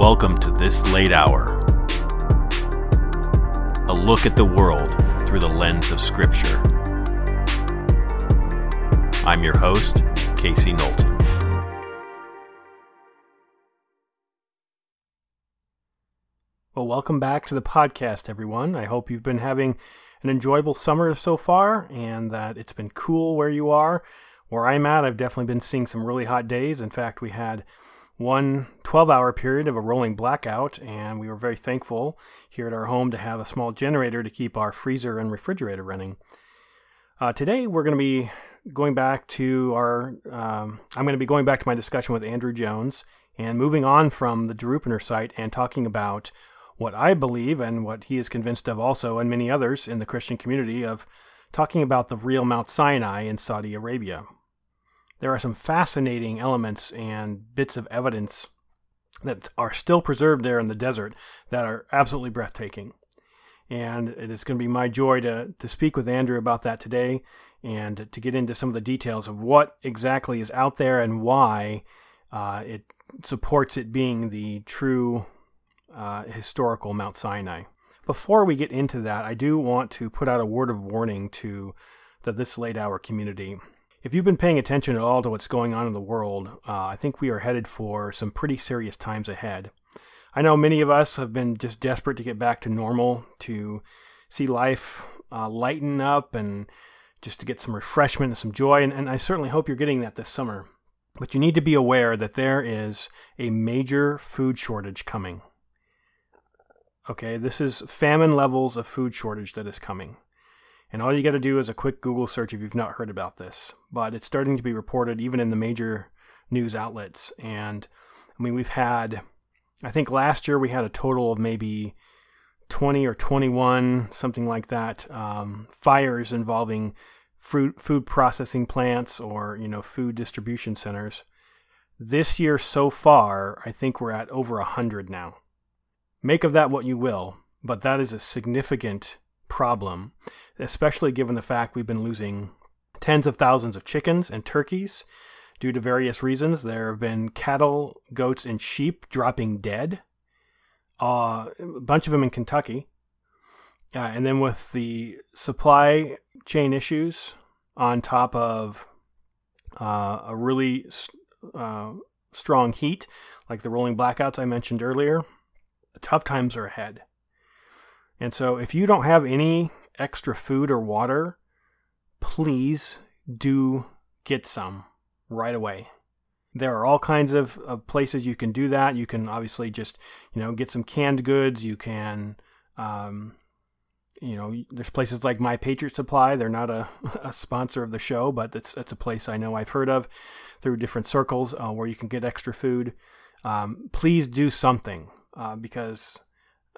Welcome to This Late Hour, a look at the world through the lens of Scripture. I'm your host, Casey Knowlton. Well, welcome back to the podcast, everyone. I hope you've been having an enjoyable summer so far and that it's been cool where you are. Where I'm at, I've definitely been seeing some really hot days. In fact, we had one 12 hour period of a rolling blackout, and we were very thankful here at our home to have a small generator to keep our freezer and refrigerator running. Uh, today, we're going to be going back to our, um, I'm going to be going back to my discussion with Andrew Jones and moving on from the Durupinar site and talking about what I believe and what he is convinced of also, and many others in the Christian community, of talking about the real Mount Sinai in Saudi Arabia there are some fascinating elements and bits of evidence that are still preserved there in the desert that are absolutely breathtaking. And it is going to be my joy to, to speak with Andrew about that today and to get into some of the details of what exactly is out there and why uh, it supports it being the true uh, historical Mount Sinai. Before we get into that, I do want to put out a word of warning to the This Late Hour community if you've been paying attention at all to what's going on in the world, uh, I think we are headed for some pretty serious times ahead. I know many of us have been just desperate to get back to normal, to see life uh, lighten up, and just to get some refreshment and some joy. And, and I certainly hope you're getting that this summer. But you need to be aware that there is a major food shortage coming. Okay, this is famine levels of food shortage that is coming. And all you got to do is a quick Google search if you've not heard about this. But it's starting to be reported even in the major news outlets. And I mean, we've had, I think last year we had a total of maybe 20 or 21, something like that, um, fires involving fruit, food processing plants or, you know, food distribution centers. This year so far, I think we're at over 100 now. Make of that what you will, but that is a significant problem, especially given the fact we've been losing tens of thousands of chickens and turkeys due to various reasons. There have been cattle, goats, and sheep dropping dead, uh, a bunch of them in Kentucky. Uh, and then with the supply chain issues on top of uh, a really uh, strong heat, like the rolling blackouts I mentioned earlier, tough times are ahead. And so if you don't have any extra food or water, please do get some right away. There are all kinds of, of places you can do that. You can obviously just, you know, get some canned goods. You can, um, you know, there's places like My Patriot Supply. They're not a, a sponsor of the show, but it's, it's a place I know I've heard of through different circles uh, where you can get extra food. Um, please do something uh, because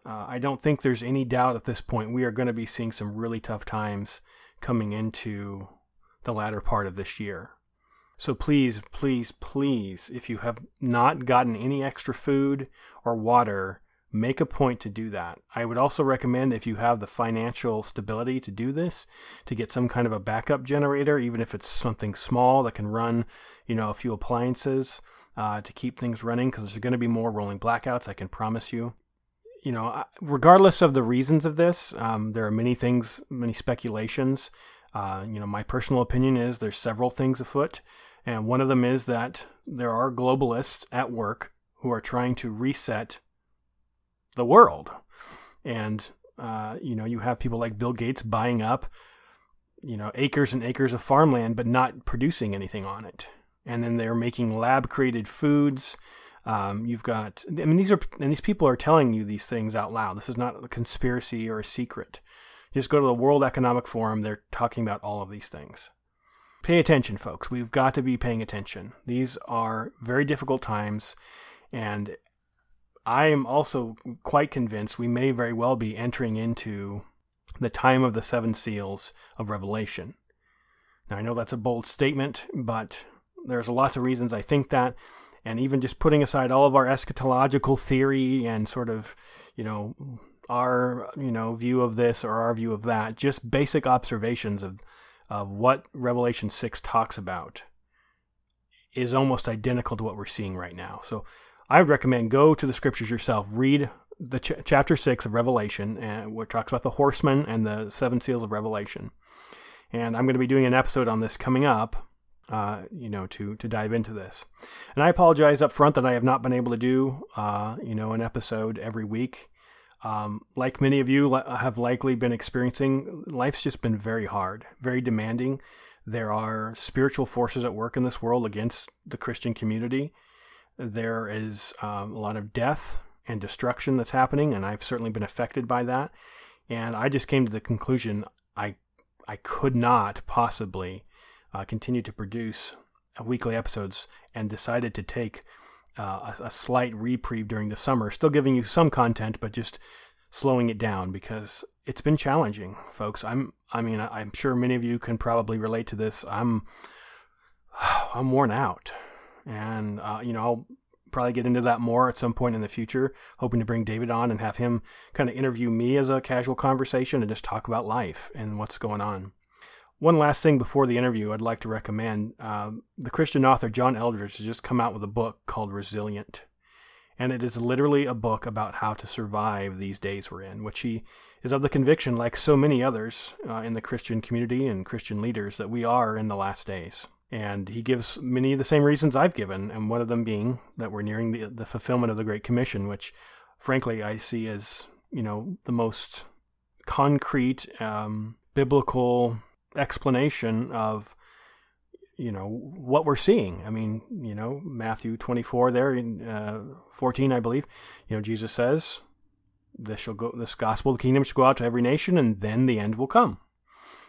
uh, I don't think there's any doubt at this point we are going to be seeing some really tough times coming into the latter part of this year. So please, please, please, if you have not gotten any extra food or water, make a point to do that. I would also recommend if you have the financial stability to do this, to get some kind of a backup generator, even if it's something small that can run, you know, a few appliances uh, to keep things running, because there's going to be more rolling blackouts. I can promise you you know, regardless of the reasons of this, um, there are many things, many speculations. Uh, you know, my personal opinion is there's several things afoot, and one of them is that there are globalists at work who are trying to reset the world, and uh, you know, you have people like Bill Gates buying up, you know, acres and acres of farmland, but not producing anything on it, and then they're making lab created foods um, you've got, I mean, these are, and these people are telling you these things out loud. This is not a conspiracy or a secret. Just go to the World Economic Forum. They're talking about all of these things. Pay attention, folks. We've got to be paying attention. These are very difficult times, and I am also quite convinced we may very well be entering into the time of the seven seals of Revelation. Now, I know that's a bold statement, but there's lots of reasons I think that and even just putting aside all of our eschatological theory and sort of, you know, our you know view of this or our view of that, just basic observations of of what Revelation six talks about is almost identical to what we're seeing right now. So I would recommend go to the scriptures yourself, read the ch- chapter six of Revelation, and what talks about the horsemen and the seven seals of Revelation. And I'm going to be doing an episode on this coming up. Uh, you know, to to dive into this, and I apologize up front that I have not been able to do, uh, you know, an episode every week. Um, like many of you have likely been experiencing, life's just been very hard, very demanding. There are spiritual forces at work in this world against the Christian community. There is um, a lot of death and destruction that's happening, and I've certainly been affected by that. And I just came to the conclusion I I could not possibly uh, continue to produce weekly episodes, and decided to take uh, a, a slight reprieve during the summer, still giving you some content, but just slowing it down because it's been challenging, folks. I'm I mean, I'm sure many of you can probably relate to this. I'm I'm worn out. And uh, you know, I'll probably get into that more at some point in the future, hoping to bring David on and have him kind of interview me as a casual conversation and just talk about life and what's going on. One last thing before the interview, I'd like to recommend um, the Christian author John Eldredge has just come out with a book called Resilient and it is literally a book about how to survive these days we're in, which he is of the conviction, like so many others uh, in the Christian community and Christian leaders, that we are in the last days. And he gives many of the same reasons I've given, and one of them being that we're nearing the, the fulfillment of the Great Commission, which, frankly, I see as you know the most concrete um, biblical explanation of you know what we're seeing. I mean, you know, Matthew 24 there in uh, 14, I believe. You know, Jesus says, "This shall go. This gospel, of the kingdom, shall go out to every nation, and then the end will come."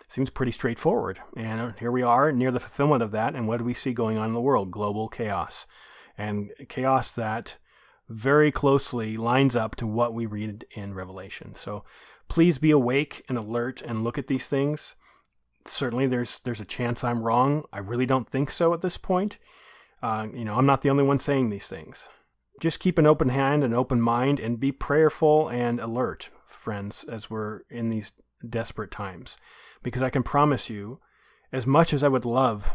Seems pretty straightforward. And here we are near the fulfillment of that. And what do we see going on in the world? Global chaos, and chaos that very closely lines up to what we read in Revelation. So please be awake and alert and look at these things certainly there's there's a chance I'm wrong. I really don't think so at this point. Uh, you know, I'm not the only one saying these things. Just keep an open hand and open mind and be prayerful and alert, friends, as we're in these desperate times. Because I can promise you, as much as I would love,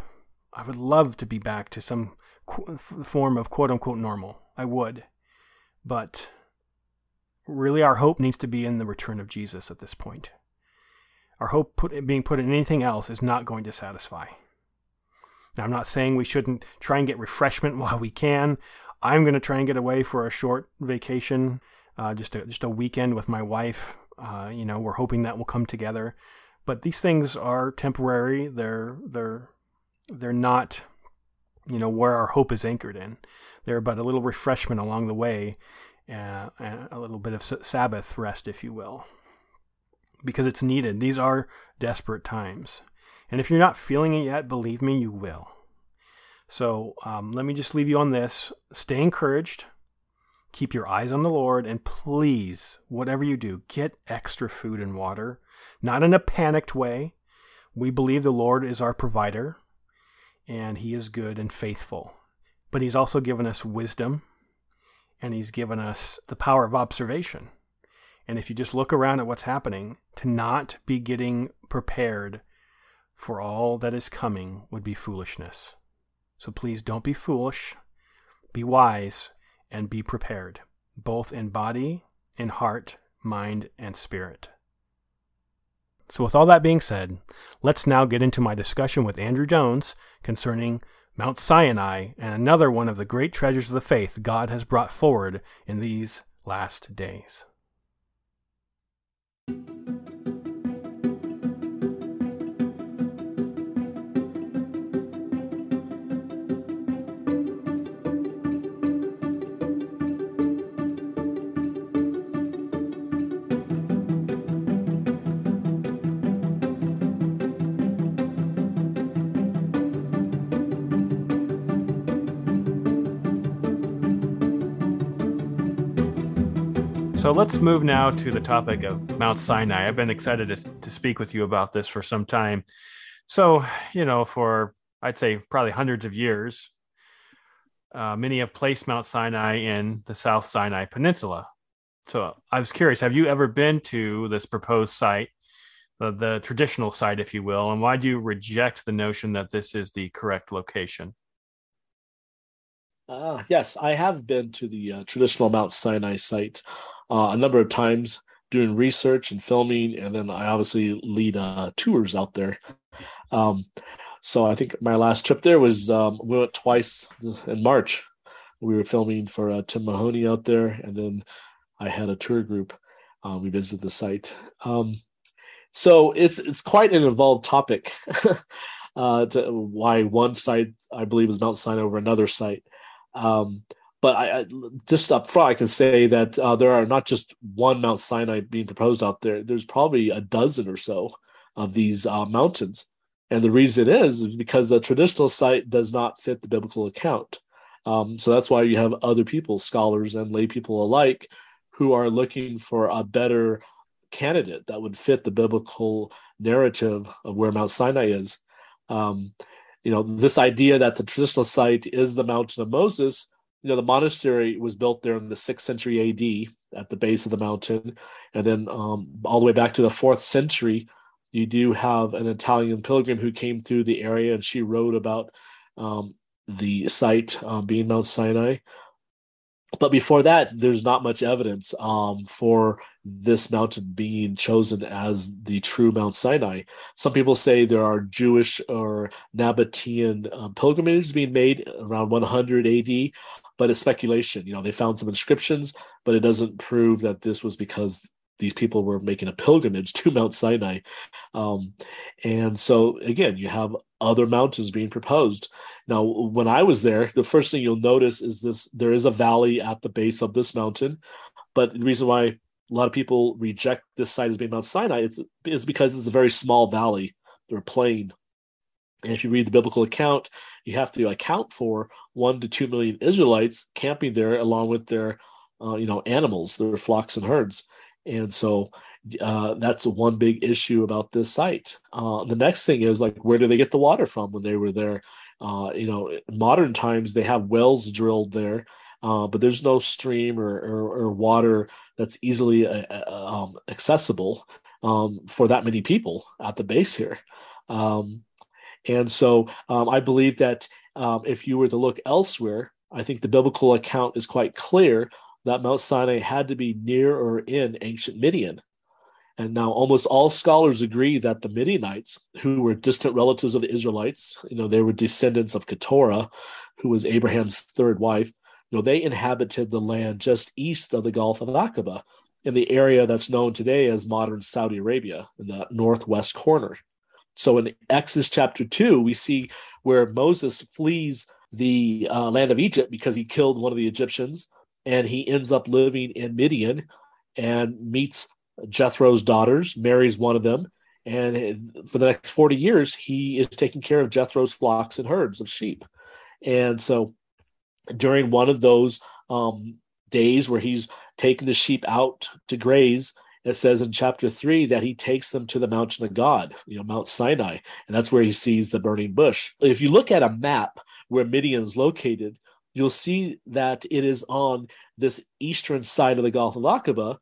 I would love to be back to some qu- form of quote unquote normal. I would. But really, our hope needs to be in the return of Jesus at this point. Our hope put, being put in anything else is not going to satisfy. Now, I'm not saying we shouldn't try and get refreshment while we can. I'm going to try and get away for a short vacation, uh, just a, just a weekend with my wife. Uh, you know, we're hoping that will come together. But these things are temporary. They're they're they're not, you know, where our hope is anchored in. They're but a little refreshment along the way, uh, a little bit of Sabbath rest, if you will because it's needed. These are desperate times. And if you're not feeling it yet, believe me, you will. So um, let me just leave you on this. Stay encouraged. Keep your eyes on the Lord. And please, whatever you do, get extra food and water. Not in a panicked way. We believe the Lord is our provider and He is good and faithful. But He's also given us wisdom and He's given us the power of observation. And if you just look around at what's happening, to not be getting prepared for all that is coming would be foolishness. So please don't be foolish, be wise, and be prepared, both in body, in heart, mind, and spirit. So, with all that being said, let's now get into my discussion with Andrew Jones concerning Mount Sinai and another one of the great treasures of the faith God has brought forward in these last days. So let's move now to the topic of Mount Sinai. I've been excited to, to speak with you about this for some time. So, you know, for I'd say probably hundreds of years, uh, many have placed Mount Sinai in the South Sinai Peninsula. So I was curious, have you ever been to this proposed site, the, the traditional site, if you will, and why do you reject the notion that this is the correct location? Uh, yes, I have been to the uh, traditional Mount Sinai site uh, a number of times doing research and filming, and then I obviously lead uh, tours out there. Um, so I think my last trip there was um, we went twice in March. We were filming for uh, Tim Mahoney out there, and then I had a tour group. Uh, we visited the site. Um, so it's it's quite an involved topic. uh, to why one site I believe is Mount Sinai over another site. But I, I, just up front, I can say that uh, there are not just one Mount Sinai being proposed out there. There's probably a dozen or so of these uh, mountains, and the reason is, is because the traditional site does not fit the biblical account. Um, so that's why you have other people, scholars and lay people alike, who are looking for a better candidate that would fit the biblical narrative of where Mount Sinai is. Um, you know, this idea that the traditional site is the mountain of Moses, you know, the monastery was built there in the sixth century AD at the base of the mountain. And then um, all the way back to the fourth century, you do have an Italian pilgrim who came through the area and she wrote about um, the site um, being Mount Sinai. But before that, there's not much evidence um, for this mountain being chosen as the true Mount Sinai. Some people say there are Jewish or Nabatean um, pilgrimages being made around 100 AD, but it's speculation. You know, they found some inscriptions, but it doesn't prove that this was because these people were making a pilgrimage to Mount Sinai. Um, and so, again, you have other mountains being proposed. Now, when I was there, the first thing you'll notice is this there is a valley at the base of this mountain. But the reason why a lot of people reject this site as being Mount Sinai is because it's a very small valley. They're plain. And if you read the biblical account, you have to account for one to two million Israelites camping there along with their, uh, you know, animals, their flocks and herds. And so uh, that's one big issue about this site. Uh, the next thing is like, where do they get the water from when they were there? Uh, you know, modern times they have wells drilled there, uh, but there's no stream or, or, or water that's easily uh, um, accessible um, for that many people at the base here. Um, and so um, I believe that um, if you were to look elsewhere, I think the biblical account is quite clear that Mount Sinai had to be near or in ancient Midian. And now almost all scholars agree that the Midianites, who were distant relatives of the Israelites, you know, they were descendants of Keturah, who was Abraham's third wife, you know, they inhabited the land just east of the Gulf of Aqaba in the area that's known today as modern Saudi Arabia in the northwest corner. So in Exodus chapter 2, we see where Moses flees the uh, land of Egypt because he killed one of the Egyptians, and he ends up living in Midian and meets Jethro's daughters, marries one of them, and for the next 40 years, he is taking care of Jethro's flocks and herds of sheep. And so during one of those um, days where he's taking the sheep out to graze, it says in chapter three that he takes them to the mountain of God, you know, Mount Sinai, and that's where he sees the burning bush. If you look at a map where Midian is located, you'll see that it is on this eastern side of the Gulf of Aqaba.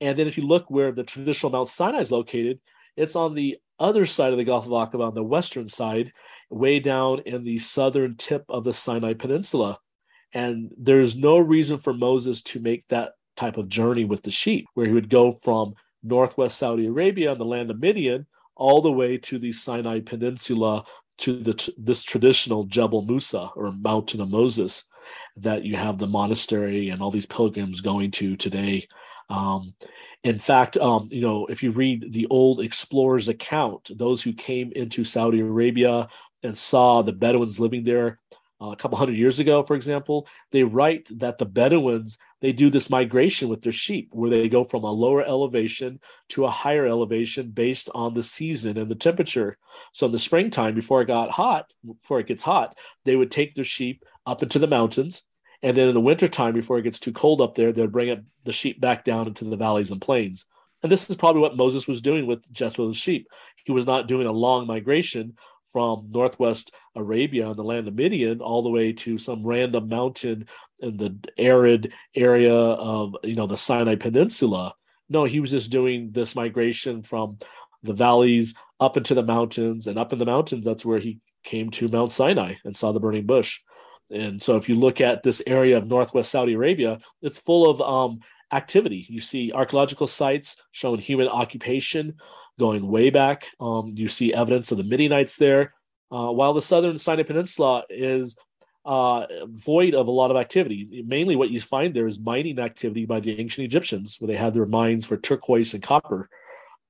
And then if you look where the traditional Mount Sinai is located, it's on the other side of the Gulf of Aqaba, on the western side, way down in the southern tip of the Sinai Peninsula. And there's no reason for Moses to make that type of journey with the sheep, where he would go from northwest Saudi Arabia and the land of Midian all the way to the Sinai Peninsula to the this traditional Jebel Musa or Mountain of Moses that you have the monastery and all these pilgrims going to today. Um, in fact, um, you know, if you read the old explorers' account, those who came into Saudi Arabia and saw the Bedouins living there, uh, a couple hundred years ago, for example, they write that the Bedouins they do this migration with their sheep, where they go from a lower elevation to a higher elevation based on the season and the temperature. So in the springtime, before it got hot, before it gets hot, they would take their sheep up into the mountains, and then in the wintertime, before it gets too cold up there, they'd bring it, the sheep back down into the valleys and plains. And this is probably what Moses was doing with Jethro's sheep. He was not doing a long migration from northwest Arabia and the land of Midian all the way to some random mountain in the arid area of you know the Sinai Peninsula. No, he was just doing this migration from the valleys up into the mountains, and up in the mountains, that's where he came to Mount Sinai and saw the burning bush. And so if you look at this area of northwest Saudi Arabia, it's full of um, activity. You see archaeological sites showing human occupation going way back. Um, you see evidence of the Midianites there, uh, while the southern Sinai Peninsula is uh, void of a lot of activity. Mainly, what you find there is mining activity by the ancient Egyptians, where they had their mines for turquoise and copper.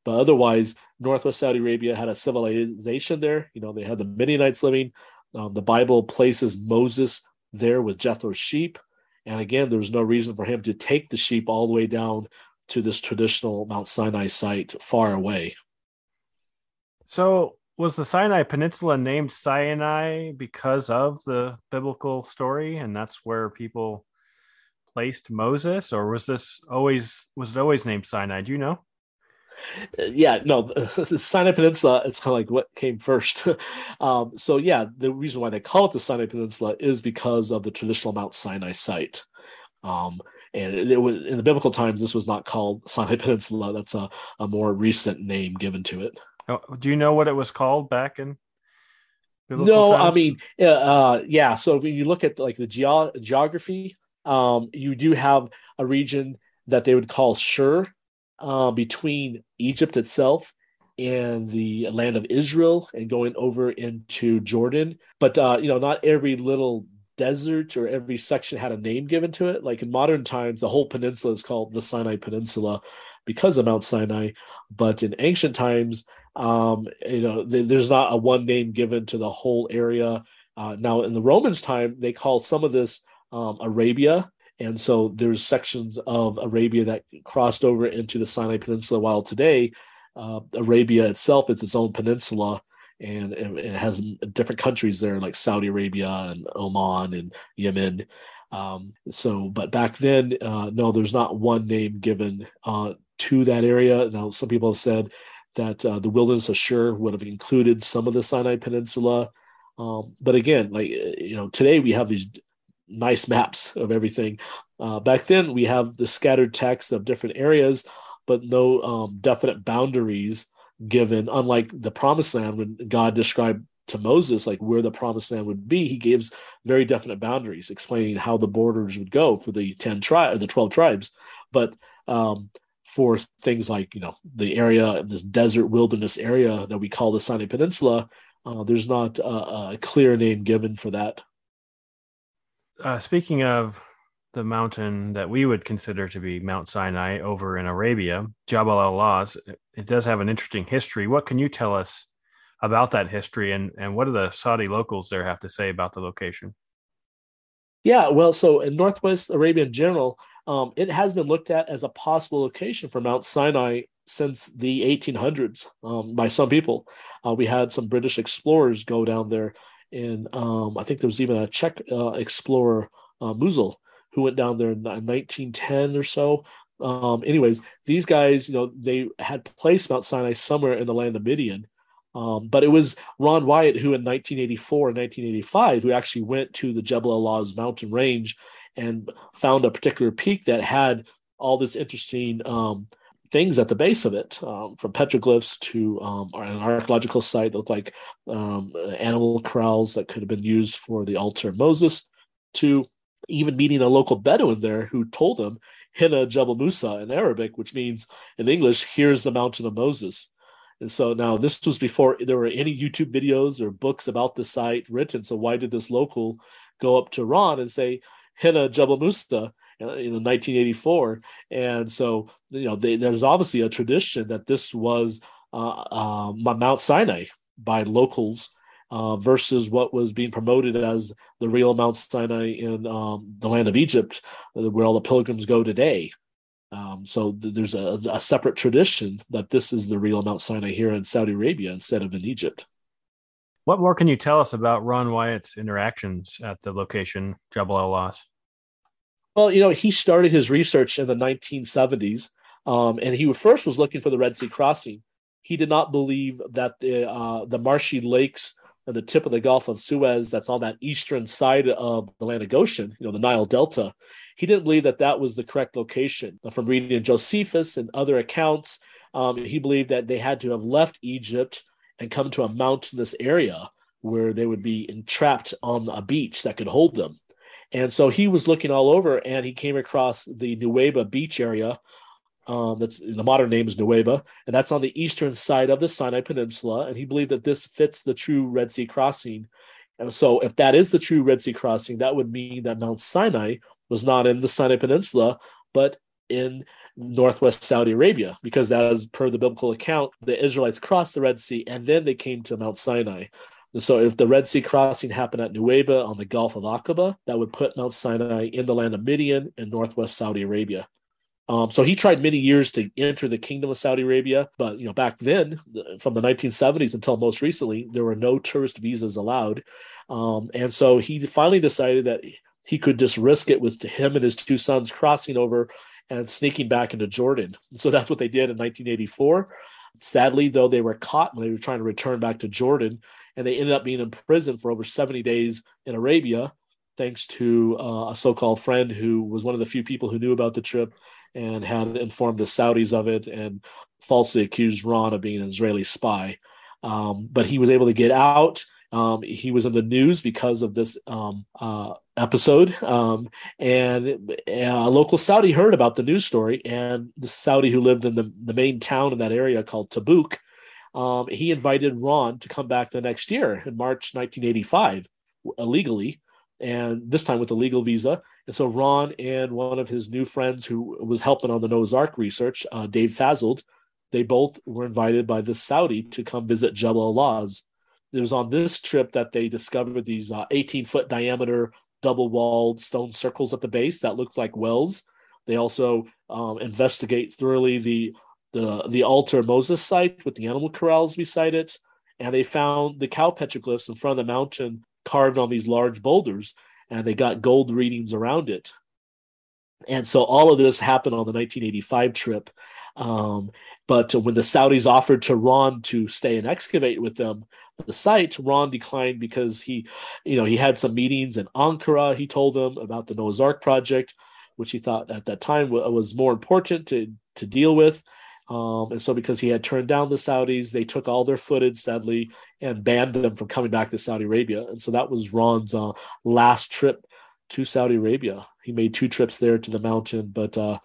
But otherwise, Northwest Saudi Arabia had a civilization there. You know, they had the Midianites living. Um, the Bible places Moses there with Jethro's sheep. And again, there was no reason for him to take the sheep all the way down to this traditional Mount Sinai site far away. So, was the Sinai Peninsula named Sinai because of the biblical story, and that's where people placed Moses, or was this always was it always named Sinai? Do you know? yeah, no, the Sinai Peninsula, it's kind of like what came first. um, so, yeah, the reason why they call it the Sinai Peninsula is because of the traditional Mount Sinai site. Um, and it, it, was in the biblical times, this was not called Sinai Peninsula. That's a, a more recent name given to it. Oh, do you know what it was called back in? No, times? I mean, uh, yeah. So if you look at like the ge- geography, um, you do have a region that they would call Shur, uh, between Egypt itself and the land of Israel and going over into Jordan. But uh, you know, not every little desert or every section had a name given to it. Like in modern times, the whole peninsula is called the Sinai Peninsula because of Mount Sinai. But in ancient times, um, you know, th- there's not a one name given to the whole area. Uh, now, in the Romans' time, they called some of this um, Arabia, and so there's sections of Arabia that crossed over into the Sinai Peninsula, while today uh, Arabia itself is its own peninsula and it has different countries there like Saudi Arabia and Oman and Yemen. Um, so, but back then, uh, no, there's not one name given uh, to that area. Now, some people have said that uh, the wilderness of Shur would have included some of the Sinai Peninsula. Um, but again, like you know, today we have these nice maps of everything. Uh, back then, we have the scattered text of different areas, but no um, definite boundaries given. Unlike the Promised Land, when God described to Moses like where the Promised Land would be, He gives very definite boundaries, explaining how the borders would go for the ten or the twelve tribes. But um, for things like you know the area, this desert wilderness area that we call the Sinai Peninsula, uh, there's not a, a clear name given for that uh, speaking of the mountain that we would consider to be Mount Sinai over in Arabia, Jabal al Lawz, it does have an interesting history. What can you tell us about that history and, and what do the Saudi locals there have to say about the location? Yeah, well, so in Northwest Arabia in general, um, it has been looked at as a possible location for Mount Sinai since the 1800s um, by some people. Uh, we had some British explorers go down there and um, I think there was even a Czech uh, explorer, uh, Musil, who went down there in 1910 or so. Um, anyways, these guys, you know, they had placed Mount Sinai somewhere in the land of Midian. Um, but it was Ron Wyatt who, in 1984 and 1985, who actually went to the Jebel al Lawz mountain range and found a particular peak that had all this interesting um, things at the base of it, um, from petroglyphs to um, an archaeological site that looked like um, animal corrals that could have been used for the altar of Moses, to even meeting a local Bedouin there who told him, Hina Jebel Musa in Arabic, which means in English, here's the mountain of Moses. And so now this was before there were any YouTube videos or books about the site written. So why did this local go up to Ron and say, Hina Jebel? Uh, in 1984, and so you know they, there's obviously a tradition that this was uh, uh, Mount Sinai by locals uh, versus what was being promoted as the real Mount Sinai in um, the land of Egypt, uh, where all the pilgrims go today. Um, so th- there's a, a, separate tradition that this is the real Mount Sinai here in Saudi Arabia instead of in Egypt. What more can you tell us about Ron Wyatt's interactions at the location, Jabal Al Lawz? Well, you know, he started his research in the 1970s, um, and he first was looking for the Red Sea crossing. He did not believe that the uh, the marshy lakes at the tip of the Gulf of Suez, that's on that eastern side of the of Goshen, you know, the Nile Delta. He didn't believe that that was the correct location. From reading Josephus and other accounts, um, he believed that they had to have left Egypt and come to a mountainous area where they would be entrapped on a beach that could hold them. And so he was looking all over and he came across the Nuweiba beach area. Um, that's the modern name is Nuweiba, and that's on the eastern side of the Sinai Peninsula. And he believed that this fits the true Red Sea crossing. And so, if that is the true Red Sea crossing, that would mean that Mount Sinai was not in the Sinai Peninsula, but in northwest Saudi Arabia, because that is per the biblical account, the Israelites crossed the Red Sea and then they came to Mount Sinai. And so if the Red Sea crossing happened at Nuweiba on the Gulf of Aqaba, that would put Mount Sinai in the land of Midian in northwest Saudi Arabia. Um, so he tried many years to enter the kingdom of Saudi Arabia, but you know back then, from the 1970s until most recently, there were no tourist visas allowed, um, and so he finally decided that he could just risk it with him and his two sons crossing over and sneaking back into Jordan. So that's what they did in 1984. Sadly, though, they were caught when they were trying to return back to Jordan, and they ended up being in prison for over 70 days in Arabia, thanks to uh, a so called friend who was one of the few people who knew about the trip and had informed the Saudis of it and falsely accused Ron of being an Israeli spy. Um, but he was able to get out. Um, he was in the news because of this um, uh, episode. Um, and a local Saudi heard about the news story, and the Saudi who lived in the, the main town in that area called Tabuk, um, he invited Ron to come back the next year in March 1985 illegally, and this time with a legal visa. And so Ron and one of his new friends who was helping on the Noah's Ark research, uh, Dave Fasold, they both were invited by this Saudi to come visit Jebel Lawz. It was on this trip that they discovered these 18 uh, foot diameter double walled stone circles at the base that looked like wells. They also um, investigate thoroughly the the the altar Moses site with the animal corrals beside it, and they found the cow petroglyphs in front of the mountain carved on these large boulders, and they got gold readings around it. And so all of this happened on the 1985 trip. Um, but when the Saudis offered to Ron to stay and excavate with them, the site, Ron declined because he, you know, he had some meetings in Ankara. He told them about the Noah's Ark project, which he thought at that time was more important to to deal with. Um, and so, because he had turned down the Saudis, they took all their footage, sadly, and banned them from coming back to Saudi Arabia. And so, that was Ron's uh, last trip to Saudi Arabia. He made two trips there to the mountain, but uh,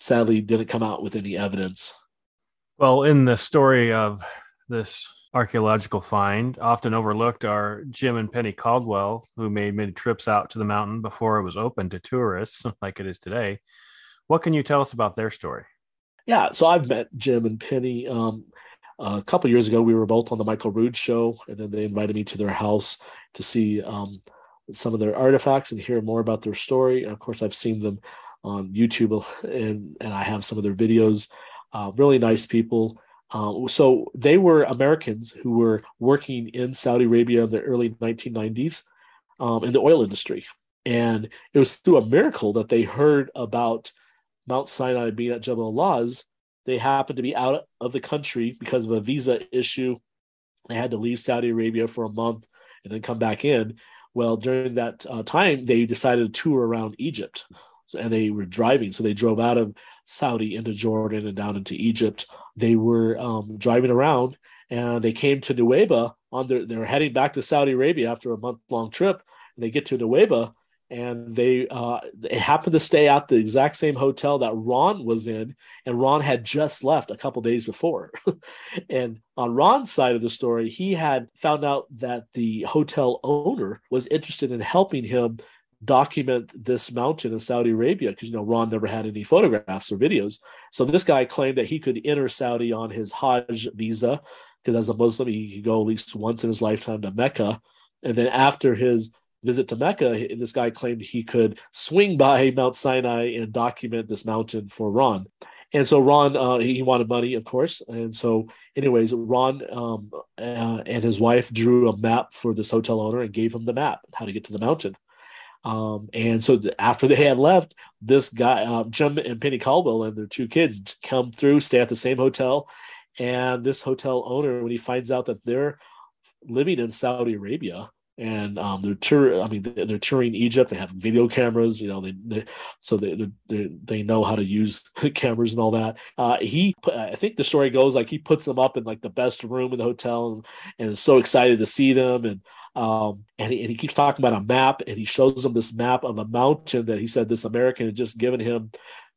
sadly didn't come out with any evidence. Well, in the story of this archaeological find, often overlooked are Jim and Penny Caldwell, who made many trips out to the mountain before it was open to tourists like it is today. What can you tell us about their story? Yeah, so I've met Jim and Penny. Um, a couple years ago, we were both on the Michael Rood show, and then they invited me to their house to see um, some of their artifacts and hear more about their story. And of course, I've seen them on YouTube, and and I have some of their videos. Uh, really nice people. Uh, so they were Americans who were working in Saudi Arabia in the early 1990s um, in the oil industry. And it was through a miracle that they heard about Mount Sinai being at Jebel Lawz. They happened to be out of the country because of a visa issue. They had to leave Saudi Arabia for a month and then come back in. Well, during that uh, time, they decided to tour around Egypt and they were driving. So they drove out of Saudi into Jordan and down into Egypt. They were um, driving around and they came to Nuweiba on their, they were heading back to Saudi Arabia after a month long trip. And they get to Nuweiba and they uh, they happened to stay at the exact same hotel that Ron was in, and Ron had just left a couple days before. and on Ron's side of the story, he had found out that the hotel owner was interested in helping him document this mountain in Saudi Arabia because you know Ron never had any photographs or videos. So this guy claimed that he could enter Saudi on his Hajj visa because as a Muslim he could go at least once in his lifetime to Mecca, and then after his visit to Mecca, this guy claimed he could swing by Mount Sinai and document this mountain for Ron. And so Ron, uh, he wanted money, of course. And so, anyways, Ron um, uh, and his wife drew a map for this hotel owner and gave him the map how to get to the mountain. Um, and so after they had left, this guy, uh, Jim and Penny Caldwell and their two kids come through, stay at the same hotel. And this hotel owner, when he finds out that they're living in Saudi Arabia, and um, they're tour. I mean, they're touring Egypt. They have video cameras. You know, they, they so they, they they know how to use cameras and all that. Uh, he, I think the story goes like he puts them up in like the best room in the hotel, and, and is so excited to see them. And um, and he, and he keeps talking about a map, and he shows them this map of a mountain that he said this American had just given him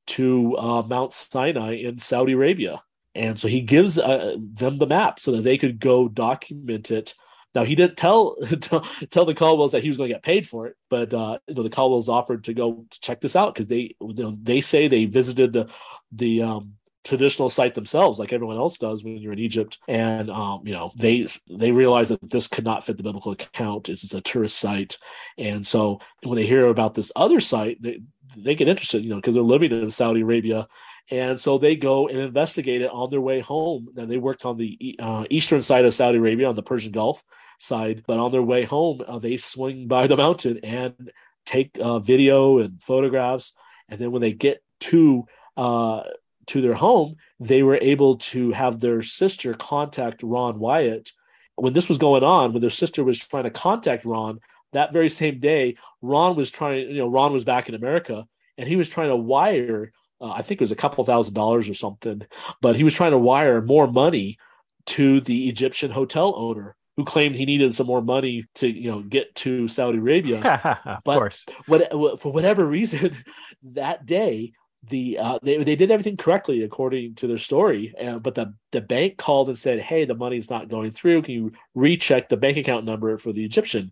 to uh, Mount Sinai in Saudi Arabia. And so he gives uh, them the map so that they could go document it now he didn't tell tell, tell the Caldwells that he was going to get paid for it, but uh, you know the Caldwells offered to go check this out because they you know, they say they visited the the um, traditional site themselves, like everyone else does when you're in Egypt, and um, you know they they realize that this could not fit the biblical account. It's a tourist site, and so when they hear about this other site, they they get interested, you know, because they're living in Saudi Arabia and so they go and investigate it on their way home. And they worked on the uh, eastern side of Saudi Arabia, on the Persian Gulf side. But on their way home, uh, they swing by the mountain and take uh, video and photographs. And then when they get to uh, to their home, they were able to have their sister contact Ron Wyatt. When this was going on, when their sister was trying to contact Ron, that very same day, Ron was trying, you know, Ron was back in America and he was trying to wire uh, I think it was a couple thousand dollars or something, but he was trying to wire more money to the Egyptian hotel owner who claimed he needed some more money to you know get to Saudi Arabia. of but course, what, for whatever reason, that day the uh, they they did everything correctly according to their story, but the the bank called and said, "Hey, the money's not going through. Can you recheck the bank account number for the Egyptian?"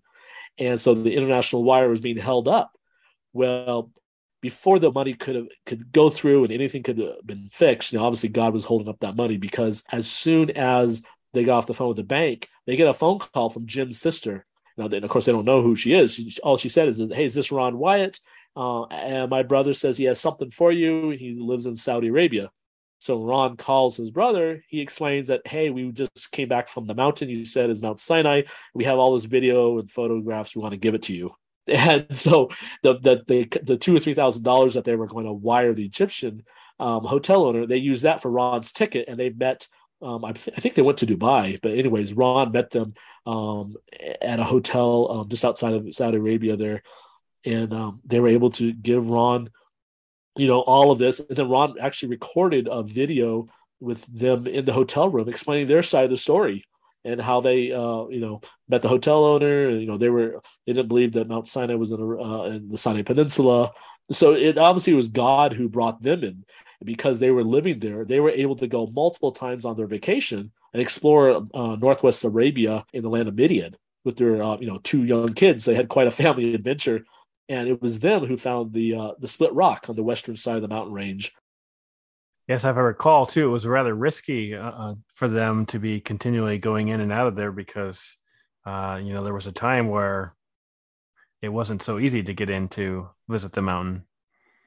And so the international wire was being held up. Well, before the money could have could go through and anything could have been fixed, you know, obviously God was holding up that money because as soon as they got off the phone with the bank, they get a phone call from Jim's sister. Now, then, of course, they don't know who she is. She, all she said is, "Hey, is this Ron Wyatt?" Uh, and my brother says he has something for you. He lives in Saudi Arabia. So Ron calls his brother. He explains that, hey, we just came back from the mountain you said is Mount Sinai. We have all this video and photographs. We want to give it to you. and so the the the, the two or three thousand dollars that they were going to wire the Egyptian um, hotel owner, they used that for Ron's ticket, and they met. Um, I, th- I, think they went to Dubai, but anyways, Ron met them um, at a hotel um, just outside of Saudi Arabia there, and um, they were able to give Ron, you know, all of this. And then Ron actually recorded a video with them in the hotel room explaining their side of the story and how they uh, you know met the hotel owner. And you know they were they didn't believe that Mount Sinai was in, a, uh, in the Sinai Peninsula. So it obviously was God who brought them in. Because they were living there they were able to go multiple times on their vacation and explore uh, northwest Arabia in the land of Midian with their uh, you know two young kids. They had quite a family adventure and it was them who found the uh, the split rock on the western side of the mountain range Yes, if I recall too, it was rather risky uh, uh, for them to be continually going in and out of there because, uh, you know, there was a time where it wasn't so easy to get in to visit the mountain.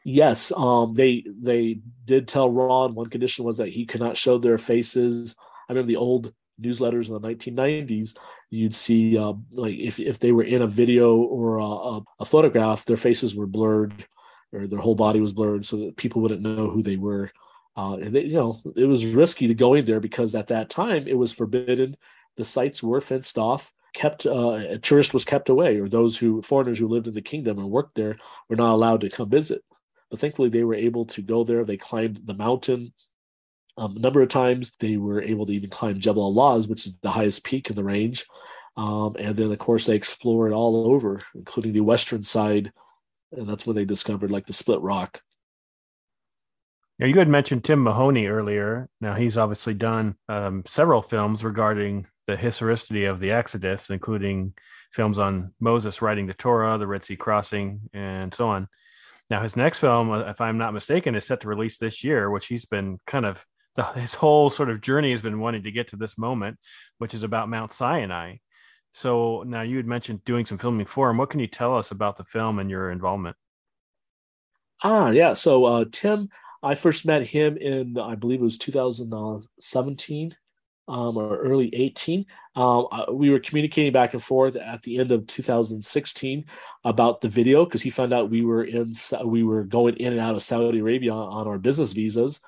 Yes, um, they they did tell Ron one condition was that he could not show their faces. I remember the old newsletters in the 1990s. You'd see uh, like if if they were in a video or a, a photograph, their faces were blurred or their whole body was blurred, so that people wouldn't know who they were. Uh, and they, you know, it was risky to go in there because at that time it was forbidden. The sites were fenced off, kept uh, a tourist was kept away, or those who foreigners who lived in the kingdom and worked there were not allowed to come visit. But thankfully, they were able to go there. They climbed the mountain um, a number of times. They were able to even climb Jebel al-Lawz, which is the highest peak in the range. Um, and then, of course, they explored it all over, including the western side. And that's when they discovered like the Split Rock. Now, you had mentioned Tim Mahoney earlier. Now, he's obviously done um, several films regarding the historicity of the Exodus, including films on Moses writing the Torah, the Red Sea crossing, and so on. Now, his next film, uh, if I'm not mistaken, is set to release this year, which he's been kind of the, his whole sort of journey has been wanting to get to this moment, which is about Mount Sinai. So now you had mentioned doing some filming for him. What can you tell us about the film and your involvement? Ah, yeah. So uh, Tim I first met him in, I believe it was 2017 um, or early 18. Um, we were communicating back and forth at the end of 2016 about the video because he found out we were in, we were going in and out of Saudi Arabia on our business visas,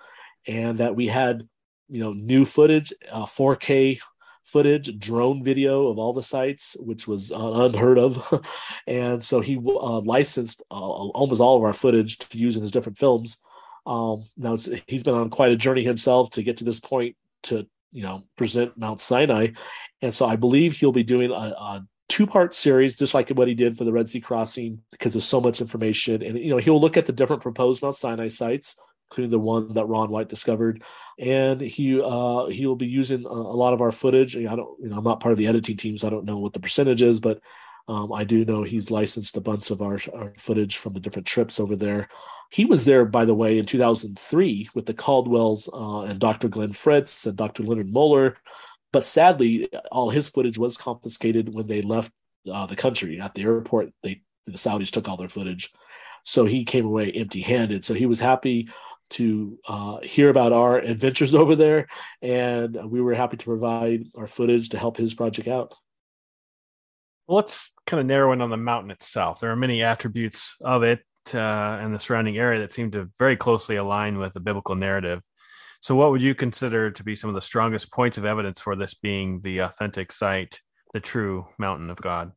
and that we had, you know, new footage, uh, 4K footage, drone video of all the sites, which was uh, unheard of. and so he uh, licensed uh, almost all of our footage to use in his different films. Um, now he's been on quite a journey himself to get to this point to you know present Mount Sinai, and so I believe he'll be doing a, a two part series, just like what he did for the Red Sea crossing, because there's so much information. And you know he'll look at the different proposed Mount Sinai sites including the one that Ron Wyatt discovered. And he uh, he will be using a, a, lot of our footage. I don't, you know, I'm not part of the editing team, so I don't know what the percentage is, but um, I do know he's licensed a bunch of our, our footage from the different trips over there. He was there, by the way, in 2003 with the Caldwells uh, and Dr. Glenn Fritz and Dr. Lennart Möller. But sadly, all his footage was confiscated when they left uh, the country at the airport. They the Saudis took all their footage, so he came away empty-handed. So he was happy to uh, hear about our adventures over there, and we were happy to provide our footage to help his project out. Well, let's kind of narrow in on the mountain itself. There are many attributes of it uh, and the surrounding area that seem to very closely align with the biblical narrative. So, what would you consider to be some of the strongest points of evidence for this being the authentic site, the true mountain of God?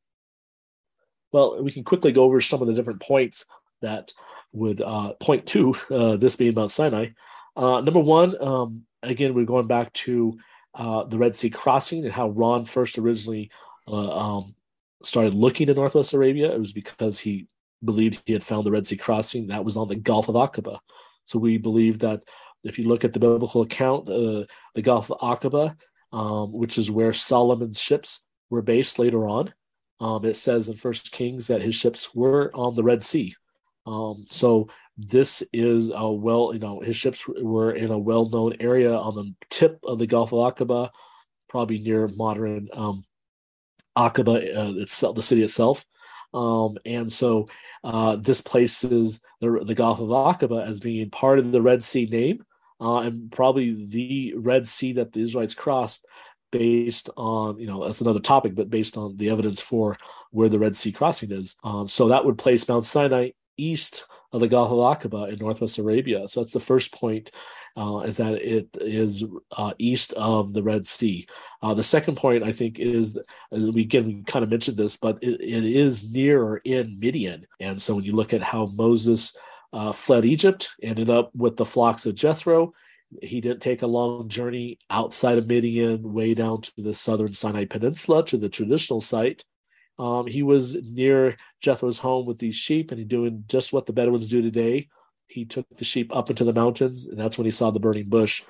Well, we can quickly go over some of the different points that would uh, point to uh, this being Mount Sinai. Uh, number one, um, again, we're going back to uh, the Red Sea crossing and how Ron first originally uh, um, started looking at Northwest Arabia. It was because he believed he had found the Red Sea crossing that was on the Gulf of Aqaba. So we believe that if you look at the biblical account, uh, the Gulf of Aqaba, um, which is where Solomon's ships were based later on, um, it says in First Kings that his ships were on the Red Sea. Um, so this is a well, you know, his ships were in a well-known area on the tip of the Gulf of Aqaba, probably near modern um, Aqaba uh, itself, the city itself. Um, and so uh, this places the, the Gulf of Aqaba as being part of the Red Sea name, uh, and probably the Red Sea that the Israelites crossed based on you know that's another topic but based on the evidence for where the red sea crossing is um, so that would place mount sinai east of the Gulf of Aqaba in Northwest Arabia. So that's the first point, uh, is that it is uh, east of the Red Sea. Uh, the second point, I think, is we again kind of mentioned this, but it, it is near or in Midian. And so when you look at how Moses uh, fled Egypt, ended up with the flocks of Jethro, he didn't take a long journey outside of Midian, way down to the southern Sinai Peninsula to the traditional site. Um, he was near Jethro's home with these sheep, and he doing just what the Bedouins do today. He took the sheep up into the mountains, and that's when he saw the burning bush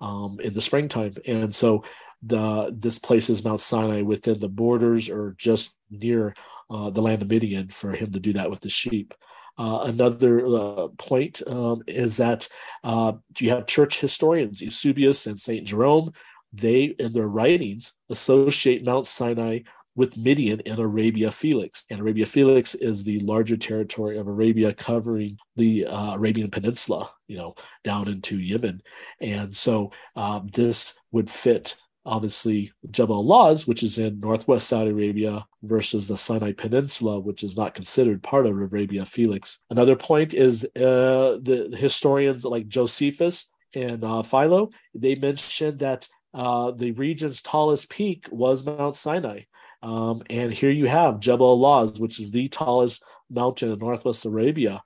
um, in the springtime. And so, the this places Mount Sinai within the borders or just near uh, the land of Midian for him to do that with the sheep. Uh, another uh, point um, is that uh, you have church historians, Eusebius and Saint Jerome. They, in their writings, associate Mount Sinai with Midian and Arabia Felix. And Arabia Felix is the larger territory of Arabia covering the uh, Arabian Peninsula, you know, down into Yemen. And so um, this would fit obviously Jebel Lawz, which is in northwest Saudi Arabia, versus the Sinai Peninsula, which is not considered part of Arabia Felix. Another point is uh, the historians like Josephus and uh, Philo, they mentioned that uh, the region's tallest peak was Mount Sinai. Um, and here you have Jebel Lawz, which is the tallest mountain in Northwest Arabia,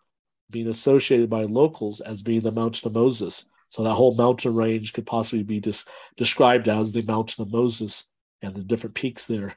being associated by locals as being the Mountain of Moses. So that whole mountain range could possibly be dis- described as the Mountain of Moses and the different peaks there.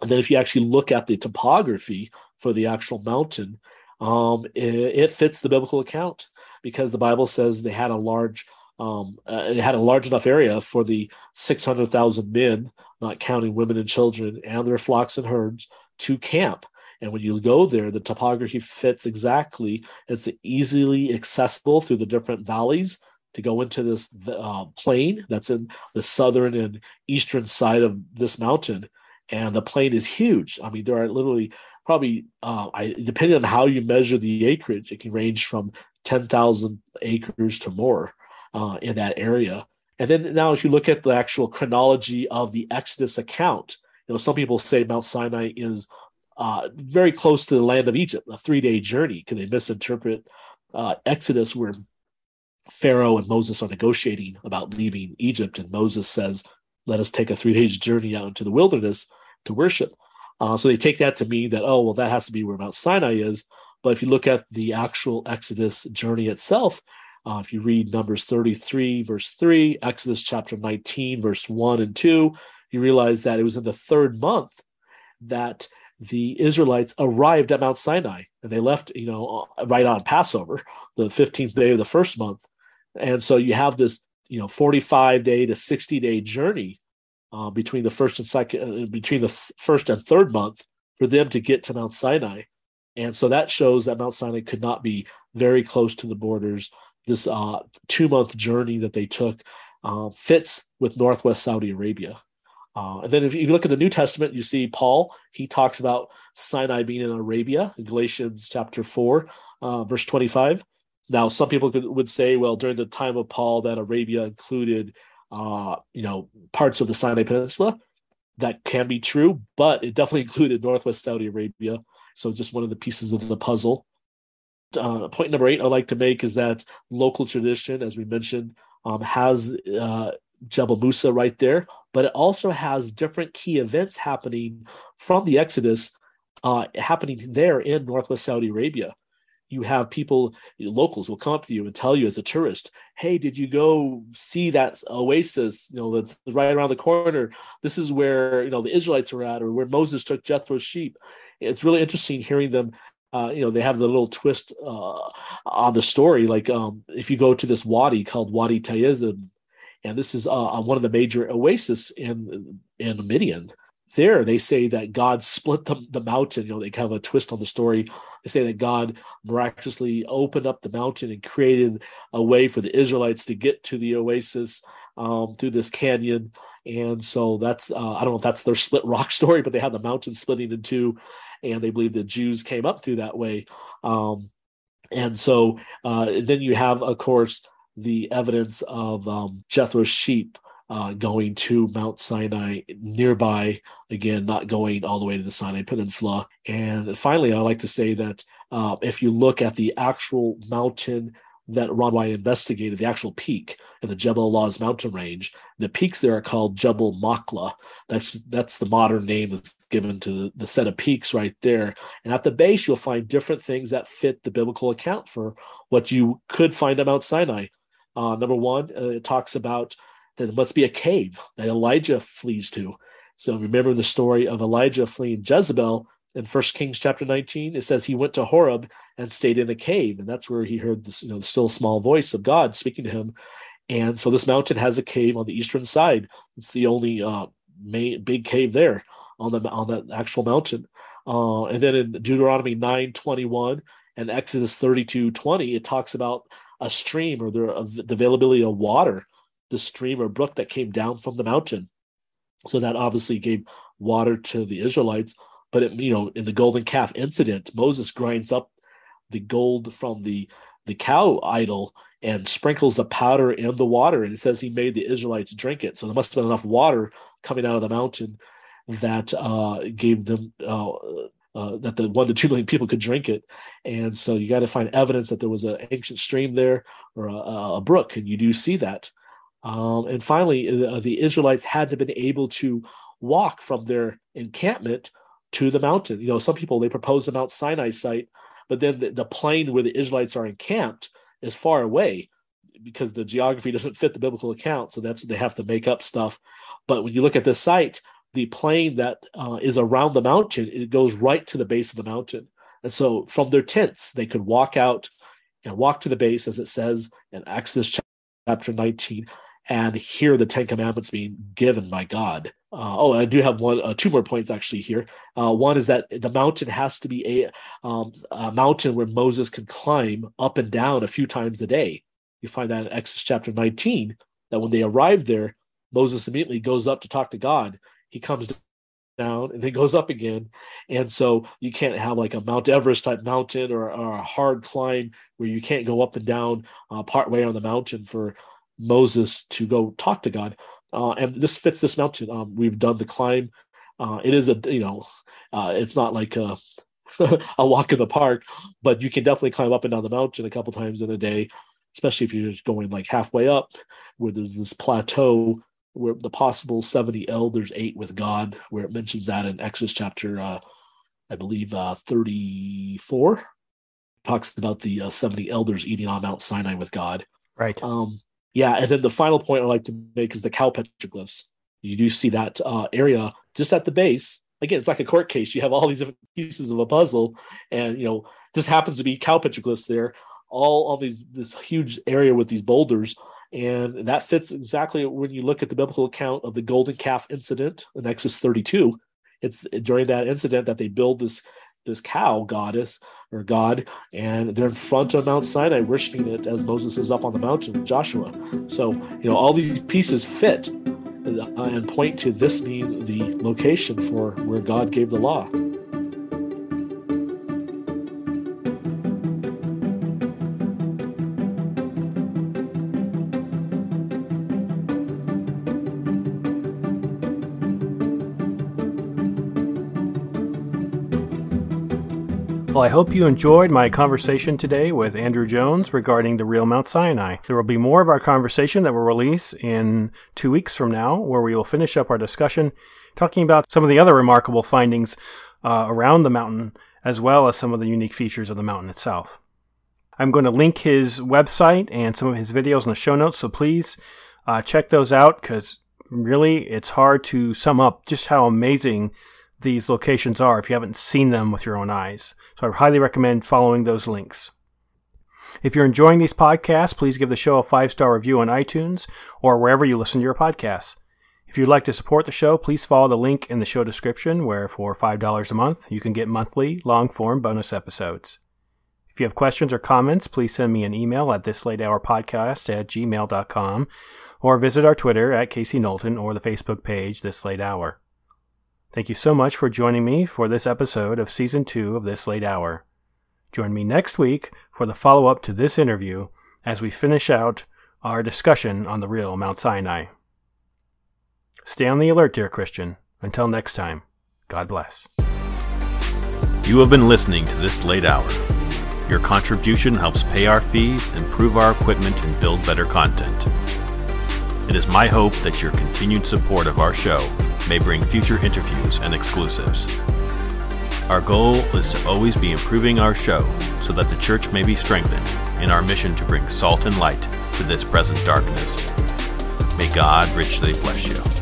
And then if you actually look at the topography for the actual mountain, um, it, it, fits the biblical account because the Bible says they had a large um, uh, it had a large enough area for the 600,000 men, not counting women and children, and their flocks and herds to camp. And when you go there, the topography fits exactly. It's easily accessible through the different valleys to go into this uh, plain that's in the southern and eastern side of this mountain. And the plain is huge. I mean, there are literally probably, uh, I, depending on how you measure the acreage, it can range from 10,000 acres to more uh, in that area. And then now, if you look at the actual chronology of the Exodus account, you know, some people say Mount Sinai is uh, very close to the land of Egypt, a three day journey, because they misinterpret uh, Exodus, where Pharaoh and Moses are negotiating about leaving Egypt. And Moses says, let us take a three days journey out into the wilderness to worship. Uh, so they take that to mean that, oh, well, that has to be where Mount Sinai is. But if you look at the actual Exodus journey itself, uh, if you read Numbers 33, verse 3, Exodus chapter 19, verse 1 and 2, you realize that it was in the third month that the Israelites arrived at Mount Sinai and they left, you know, uh, right on Passover, the 15th day of the first month. And so you have this, you know, 45 day to 60 day journey uh, between the first and second, uh, between the first and third month for them to get to Mount Sinai. And so that shows that Mount Sinai could not be very close to the borders. This uh, two month journey that they took uh, fits with Northwest Saudi Arabia. Uh, and then if you look at the New Testament, you see Paul, he talks about Sinai being in Arabia in Galatians chapter 4, uh, verse 25. Now, some people could, would say, well, during the time of Paul, that Arabia included, uh, you know, parts of the Sinai Peninsula. That can be true, but it definitely included Northwest Saudi Arabia. So just one of the pieces of the puzzle. Uh, point number eight I'd like to make is that local tradition, as we mentioned, um, has uh, Jebel Musa right there, but it also has different key events happening from the Exodus uh, happening there in Northwest Saudi Arabia. You have people, locals will come up to you and tell you as a tourist, "Hey, did you go see that oasis? You know, that's right around the corner. This is where you know the Israelites were at, or where Moses took Jethro's sheep." It's really interesting hearing them uh, you know, they have the little twist uh, on the story. Like um, if you go to this wadi called Wadi Tayizim, and this is uh, one of the major oases in in Midian. There, they say that God split the, the mountain. You know, they kind of a twist on the story. They say that God miraculously opened up the mountain and created a way for the Israelites to get to the oasis um, through this canyon. And so that's uh, I don't know if that's their split rock story, but they have the mountain splitting in two, and they believe the Jews came up through that way. Um, and so uh, then you have, of course, the evidence of um, Jethro's sheep uh, going to Mount Sinai nearby, again, not going all the way to the Sinai Peninsula. And finally, I like to say that uh, if you look at the actual mountain that Ron Wyatt investigated, the actual peak in the Jebel al-Lawz mountain range. The peaks there are called Jebel Makla. That's that's the modern name that's given to the, the set of peaks right there. And at the base, you'll find different things that fit the biblical account for what you could find at Mount Sinai. Uh, number one, uh, it talks about that there must be a cave that Elijah flees to. So remember the story of Elijah fleeing Jezebel in First Kings chapter 19. It says he went to Horeb and stayed in a cave, and that's where he heard this, you know, the still small voice of God speaking to him. And so this mountain has a cave on the eastern side. It's the only uh, main big cave there on the on that actual mountain. Uh, and then in Deuteronomy 9 21 and Exodus 32 20, it talks about a stream or the, the availability of water, the stream or brook that came down from the mountain. So that obviously gave water to the Israelites. But it, you know, in the golden calf incident, Moses grinds up the gold from the the cow idol and sprinkles the powder in the water, and it says he made the Israelites drink it. So there must have been enough water coming out of the mountain that uh, gave them uh, uh, that the one to two million people could drink it. And so you got to find evidence that there was an ancient stream there or a, a brook, and you do see that. Um, and finally, uh, the Israelites had to been able to walk from their encampment to the mountain. You know, some people they propose the Mount Sinai site, but then the, the plain where the Israelites are encamped is far away because the geography doesn't fit the biblical account. So that's they have to make up stuff. But when you look at this site, the plain that uh, is around the mountain, it goes right to the base of the mountain. And so from their tents, they could walk out and walk to the base, as it says in Exodus chapter 19, and hear the Ten Commandments being given by God. Uh, oh, I do have one, uh, two more points actually here. Uh, one is that the mountain has to be a, um, a, mountain where Moses can climb up and down a few times a day. You find that in Exodus chapter 19, that when they arrive there, Moses immediately goes up to talk to God he comes down and then goes up again. And so you can't have like a Mount Everest type mountain or, or a hard climb where you can't go up and down uh, part way on the mountain for Moses to go talk to God. Uh, and this fits this mountain. Um, we've done the climb. Uh, it is a, you know, uh, it's not like a, a walk in the park, but you can definitely climb up and down the mountain a couple times in a day, especially if you're just going like halfway up where there's this plateau where the possible 70 elders ate with God, where it mentions that in Exodus chapter, uh, I believe, uh, 34, talks about the uh, 70 elders eating on Mount Sinai with God. Right. Um, yeah, and then the final point I'd like to make is the cow petroglyphs. You do see that uh, area just at the base. Again, it's like a court case. You have all these different pieces of a puzzle, and you know, just happens to be cow petroglyphs there. All all these this huge area with these boulders, and that fits exactly when you look at the biblical account of the golden calf incident in Exodus 32. It's during that incident that they build this this cow goddess or god, and they're in front of Mount Sinai worshiping it as Moses is up on the mountain with Joshua. So you know all these pieces fit uh, and point to this being the location for where God gave the law. I hope you enjoyed my conversation today with Andrew Jones regarding the real Mount Sinai. There will be more of our conversation that will release in two weeks from now, where we will finish up our discussion talking about some of the other remarkable findings uh, around the mountain, as well as some of the unique features of the mountain itself. I'm going to link his website and some of his videos in the show notes, so please uh, check those out because really it's hard to sum up just how amazing these locations are if you haven't seen them with your own eyes. So I highly recommend following those links. If you're enjoying these podcasts, please give the show a five star review on iTunes or wherever you listen to your podcasts. If you'd like to support the show, please follow the link in the show description where for $5 a month you can get monthly long form bonus episodes. If you have questions or comments, please send me an email at thislatehourpodcast at gmail.com or visit our Twitter at Casey Knowlton or the Facebook page This Late Hour. Thank you so much for joining me for this episode of Season 2 of This Late Hour. Join me next week for the follow up to this interview as we finish out our discussion on the real Mount Sinai. Stay on the alert, dear Christian. Until next time, God bless. You have been listening to This Late Hour. Your contribution helps pay our fees, improve our equipment, and build better content. It is my hope that your continued support of our show may bring future interviews and exclusives. Our goal is to always be improving our show so that the church may be strengthened in our mission to bring salt and light to this present darkness. May God richly bless you.